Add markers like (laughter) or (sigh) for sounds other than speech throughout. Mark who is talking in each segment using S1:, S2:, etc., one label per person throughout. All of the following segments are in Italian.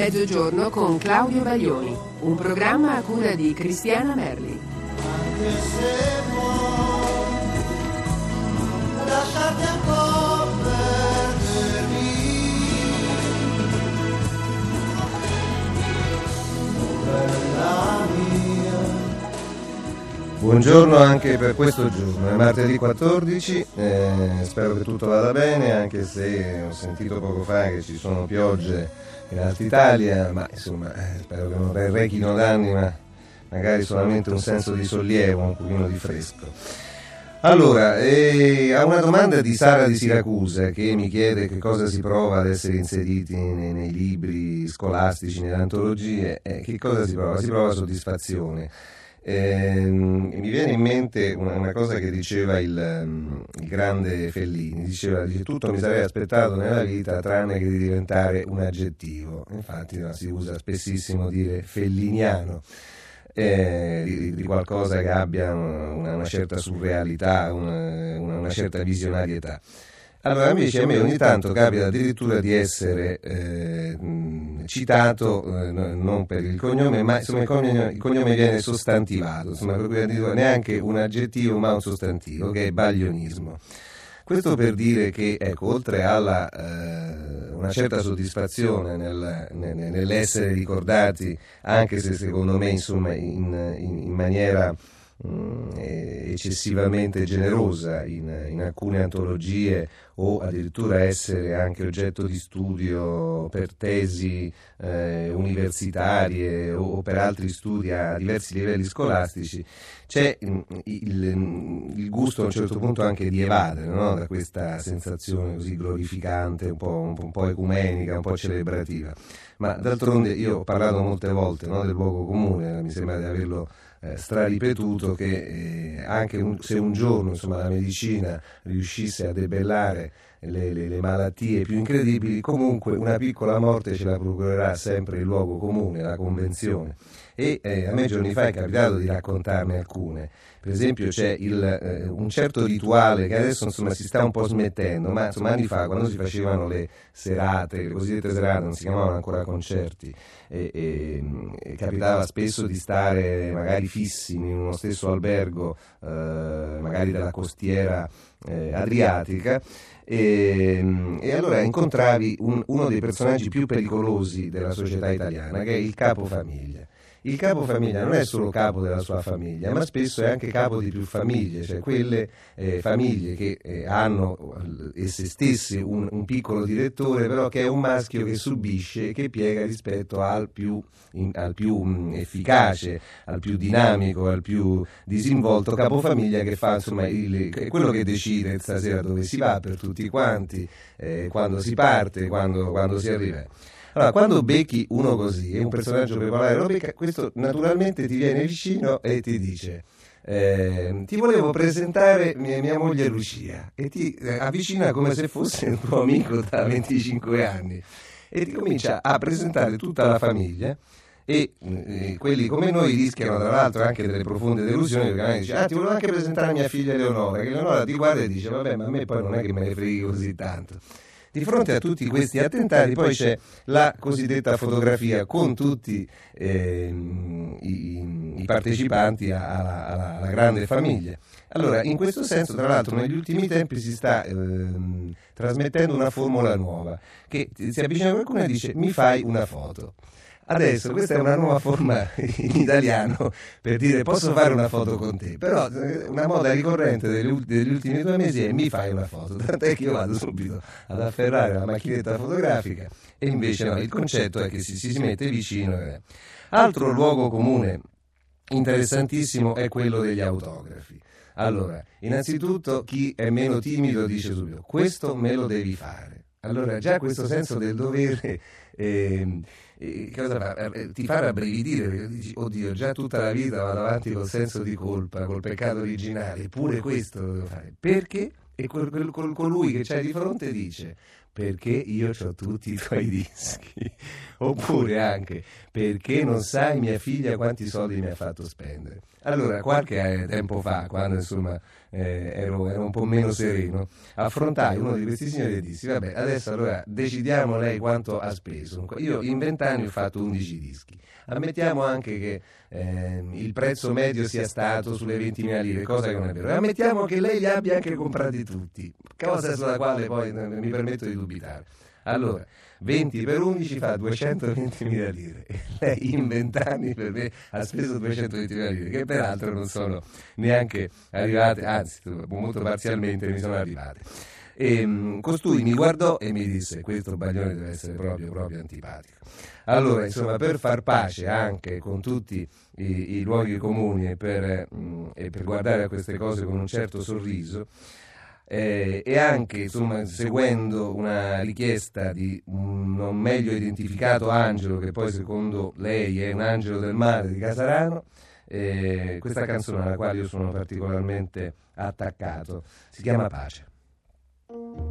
S1: Mezzogiorno con Claudio Baglioni, un programma a cura di Cristiana Merli.
S2: Buongiorno anche per questo giorno, è martedì 14, eh, spero che tutto vada bene anche se ho sentito poco fa che ci sono piogge in Alta Italia, ma insomma eh, spero che non rechino danni, ma magari solamente un senso di sollievo, un pochino di fresco. Allora, eh, a una domanda di Sara di Siracusa che mi chiede che cosa si prova ad essere inseriti nei, nei libri scolastici, nelle antologie, eh, che cosa si prova? Si prova soddisfazione. Eh, mi viene in mente una, una cosa che diceva il, um, il, grande Fellini, diceva dice, tutto mi sarei aspettato nella vita tranne che di diventare un aggettivo, infatti no, si usa spessissimo dire felliniano. Eh, di, di, qualcosa che abbia una, una certa surrealità, una, una, certa visionarietà. Allora invece a me ogni tanto capita addirittura di essere eh, citato eh, non per il cognome, ma insomma il cognome, il cognome viene sostantivato, insomma per cui addirittura neanche un aggettivo ma un sostantivo, che è baglionismo. Questo per dire che, ecco, oltre a eh, una certa soddisfazione nel, nel, nell'essere ricordati, anche se secondo me insomma, in, in, in maniera mh, eccessivamente generosa in, in, alcune antologie o addirittura essere anche oggetto di studio per tesi eh, universitarie o, per altri studi a diversi livelli scolastici, c'è mh, il, il, gusto a un certo punto anche di evadere no? da questa sensazione così glorificante, un po', un, po', ecumenica, un po' celebrativa. Ma d'altronde io ho parlato molte volte no? del luogo comune, mi sembra di averlo eh, straripetuto che eh, anche un, se un giorno insomma, la medicina riuscisse a debellare le, le, le, malattie più incredibili, comunque una piccola morte ce la procurerà sempre il luogo comune, la convenzione. E eh, a me giorni fa è capitato di raccontarne alcune. Per esempio c'è il, eh, un certo rituale che adesso insomma, si sta un po' smettendo, ma insomma, anni fa quando si facevano le serate, le cosiddette serate, non si chiamavano ancora concerti, e, e, e capitava spesso di stare magari fissi in uno stesso albergo, eh, magari dalla costiera eh, adriatica, e, e, allora incontravi un, uno dei personaggi più pericolosi della società italiana, che è il capofamiglia. Il capofamiglia non è solo capo della sua famiglia, ma spesso è anche capo di più famiglie, cioè quelle eh, famiglie che eh, hanno esse stesse un, un, piccolo direttore, però che è un maschio che subisce e che piega rispetto al più, in, al più mh, efficace, al più dinamico, al più disinvolto capofamiglia che fa insomma il, quello che decide stasera dove si va per tutti quanti, eh, quando si parte, quando, quando si arriva. Allora, quando becchi uno così, è un personaggio preparato, lo becca, questo naturalmente ti viene vicino e ti dice eh, ti volevo presentare mia, mia, moglie Lucia e ti eh, avvicina come se fosse un tuo amico da 25 anni e ti comincia a presentare tutta la famiglia e eh, quelli come noi rischiano tra l'altro anche delle profonde delusioni perché magari dice ah ti volevo anche presentare mia figlia Eleonora che Eleonora ti guarda e dice vabbè ma a me poi non è che me ne freghi così tanto di fronte a tutti questi attentati poi c'è la cosiddetta fotografia con tutti eh, i, i, partecipanti alla, alla, alla, grande famiglia. Allora, in questo senso, tra l'altro, negli ultimi tempi si sta eh, trasmettendo una formula nuova, che si avvicina a qualcuno e dice mi fai una foto. Adesso questa è una nuova forma (laughs) in italiano per dire posso fare una foto con te, però eh, una moda ricorrente degli, degli ultimi due mesi è mi fai una foto, tant'è che io vado subito ad afferrare la macchinetta fotografica e invece no, il concetto è che si, si mette vicino. Eh. Altro luogo comune interessantissimo è quello degli autografi. Allora, innanzitutto chi è meno timido dice subito questo me lo devi fare. Allora già questo senso del dovere... (laughs) Eh, fa? Eh, ti fa rabbrividire dici oddio già tutta la vita vado avanti col senso di colpa col peccato originale eppure questo devo fare perché? e colui che c'è di fronte dice perché io ho tutti i tuoi dischi. (laughs) Oppure anche perché non sai mia figlia quanti soldi mi ha fatto spendere. Allora, qualche eh, tempo fa, quando insomma eh, ero, ero, un po' meno sereno, affrontai uno di questi signori e dissi, vabbè, adesso allora decidiamo lei quanto ha speso. Io in vent'anni ho fatto 11 dischi. Ammettiamo anche che eh, il prezzo medio sia stato sulle 20.000 lire, cosa che non è vero. Ammettiamo che lei li abbia anche comprati tutti, cosa sulla quale poi mi permetto di dubitare. Allora, 20 per 11 fa 220.000 lire e (laughs) lei in 20 anni per me ha speso 220.000 lire che peraltro non sono neanche arrivate, anzi molto parzialmente mi sono arrivate. E, um, costui mi guardò e mi disse questo baglione deve essere proprio, proprio antipatico. Allora, insomma, per far pace anche con tutti i, i luoghi comuni e per, um, e per guardare a queste cose con un certo sorriso, eh, e anche insomma, seguendo una richiesta di un non meglio identificato angelo, che poi secondo lei è un angelo del mare di Casarano, eh, questa canzone alla quale io sono particolarmente attaccato si chiama Pace.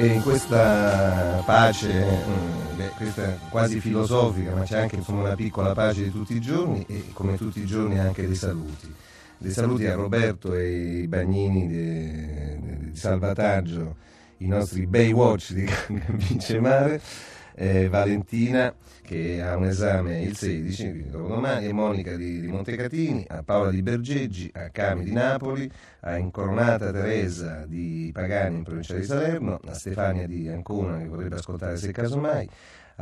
S2: E in questa pace, mm, beh, questa quasi filosofica, ma c'è anche insomma, una piccola pace di tutti i giorni e come tutti i giorni anche dei saluti. Dei saluti a Roberto e i bagnini di, salvataggio, i nostri Baywatch di (laughs) Vincemare, eh, Valentina che ha un esame il 16, quindi dopodomani, e Monica di, di Montecatini, a Paola di Bergeggi, a Cami di Napoli, a Incoronata Teresa di Pagani in provincia di Salerno, a Stefania di Ancona che potrebbe ascoltare se casomai,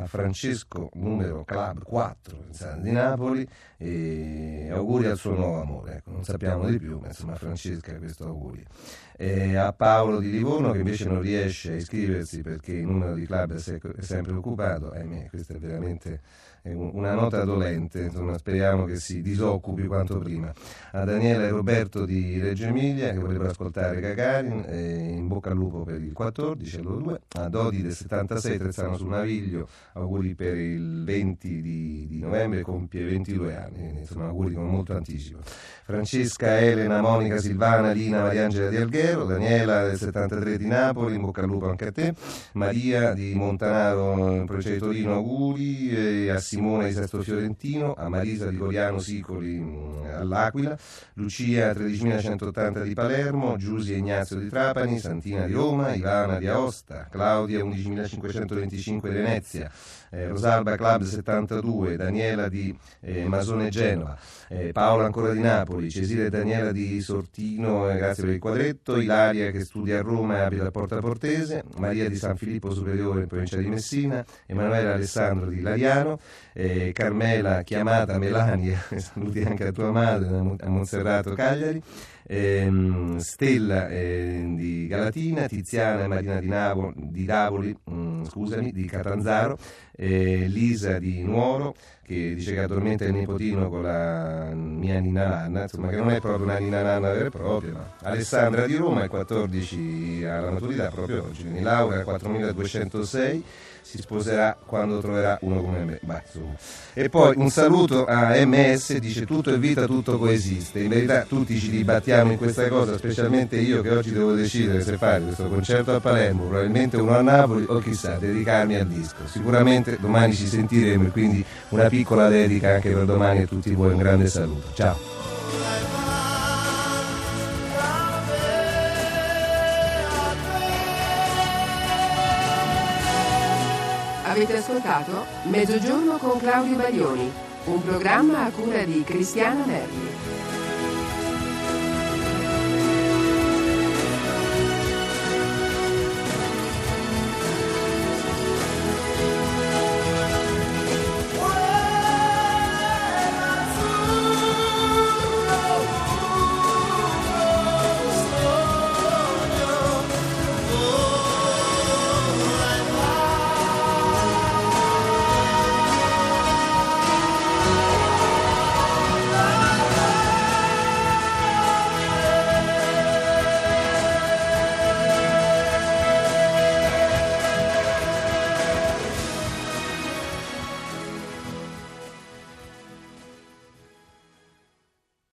S2: a Francesco numero Club 4 di Napoli e auguri al suo nuovo amore. Ecco, non sappiamo di più, ma insomma a Francesca questo auguri. E a Paolo di Livorno che invece non riesce a iscriversi perché il numero di club è sempre occupato, ahimè, questo è veramente una nota dolente, insomma, speriamo che si disoccupi quanto prima. A Daniela e Roberto di Reggio Emilia che vorrebbero ascoltare Gagarin, in bocca al lupo per il 14 loro due. A Dodi del 76 Trezzano sul Naviglio, auguri per il 20 di, di novembre, compie 22 anni, insomma auguri con molto anticipo. Francesca, Elena, Monica, Silvana, Lina, Mariangela di Alghero, Daniela del 73 di Napoli, in bocca al lupo anche a te, Maria di Montanaro, in provincia di Torino, auguri, e a Simone di Sesto Fiorentino, a Marisa di Coriano Sicoli all'Aquila, Lucia 13.180 di Palermo, Giusi e Ignazio di Trapani, Santina di Roma, Ivana di Aosta, Claudia 11.525 di Venezia, eh, Rosalba Club 72, Daniela di eh, Masone Genova, eh, Paola ancora di Napoli, Cesire e Daniela di Sortino, eh, grazie per il quadretto, Ilaria che studia a Roma e abita a Porta Portese, Maria di San Filippo Superiore in provincia di Messina, Emanuele Alessandro di Lariano, eh, Carmela chiamata Melania, (laughs) saluti anche a tua madre a Monserrato Cagliari, ehm, Stella eh, di Galatina, Tiziana e Marina di, Navo, di Davoli, mh, mm, scusami, di Catanzaro, eh, Lisa di Nuoro, che dice che addormenta il nipotino con la mia nina nanna, insomma che non è proprio una nina nanna vera e propria, ma Alessandra di Roma, il 14 alla maturità proprio oggi, quindi Laura 4206 si sposerà quando troverà uno come me. Bah, e poi un saluto a MS, dice tutto è vita, tutto coesiste. In verità tutti ci dibattiamo in questa cosa, specialmente io che oggi devo decidere se fare questo concerto a Palermo, probabilmente uno a Napoli o chissà, dedicarmi al disco. Sicuramente domani ci sentiremo e quindi una piccola dedica anche per domani a tutti voi. Un grande saluto. Ciao.
S1: Avete ascoltato Mezzogiorno con Claudio Baglioni, un programma a cura di Cristiana Merli.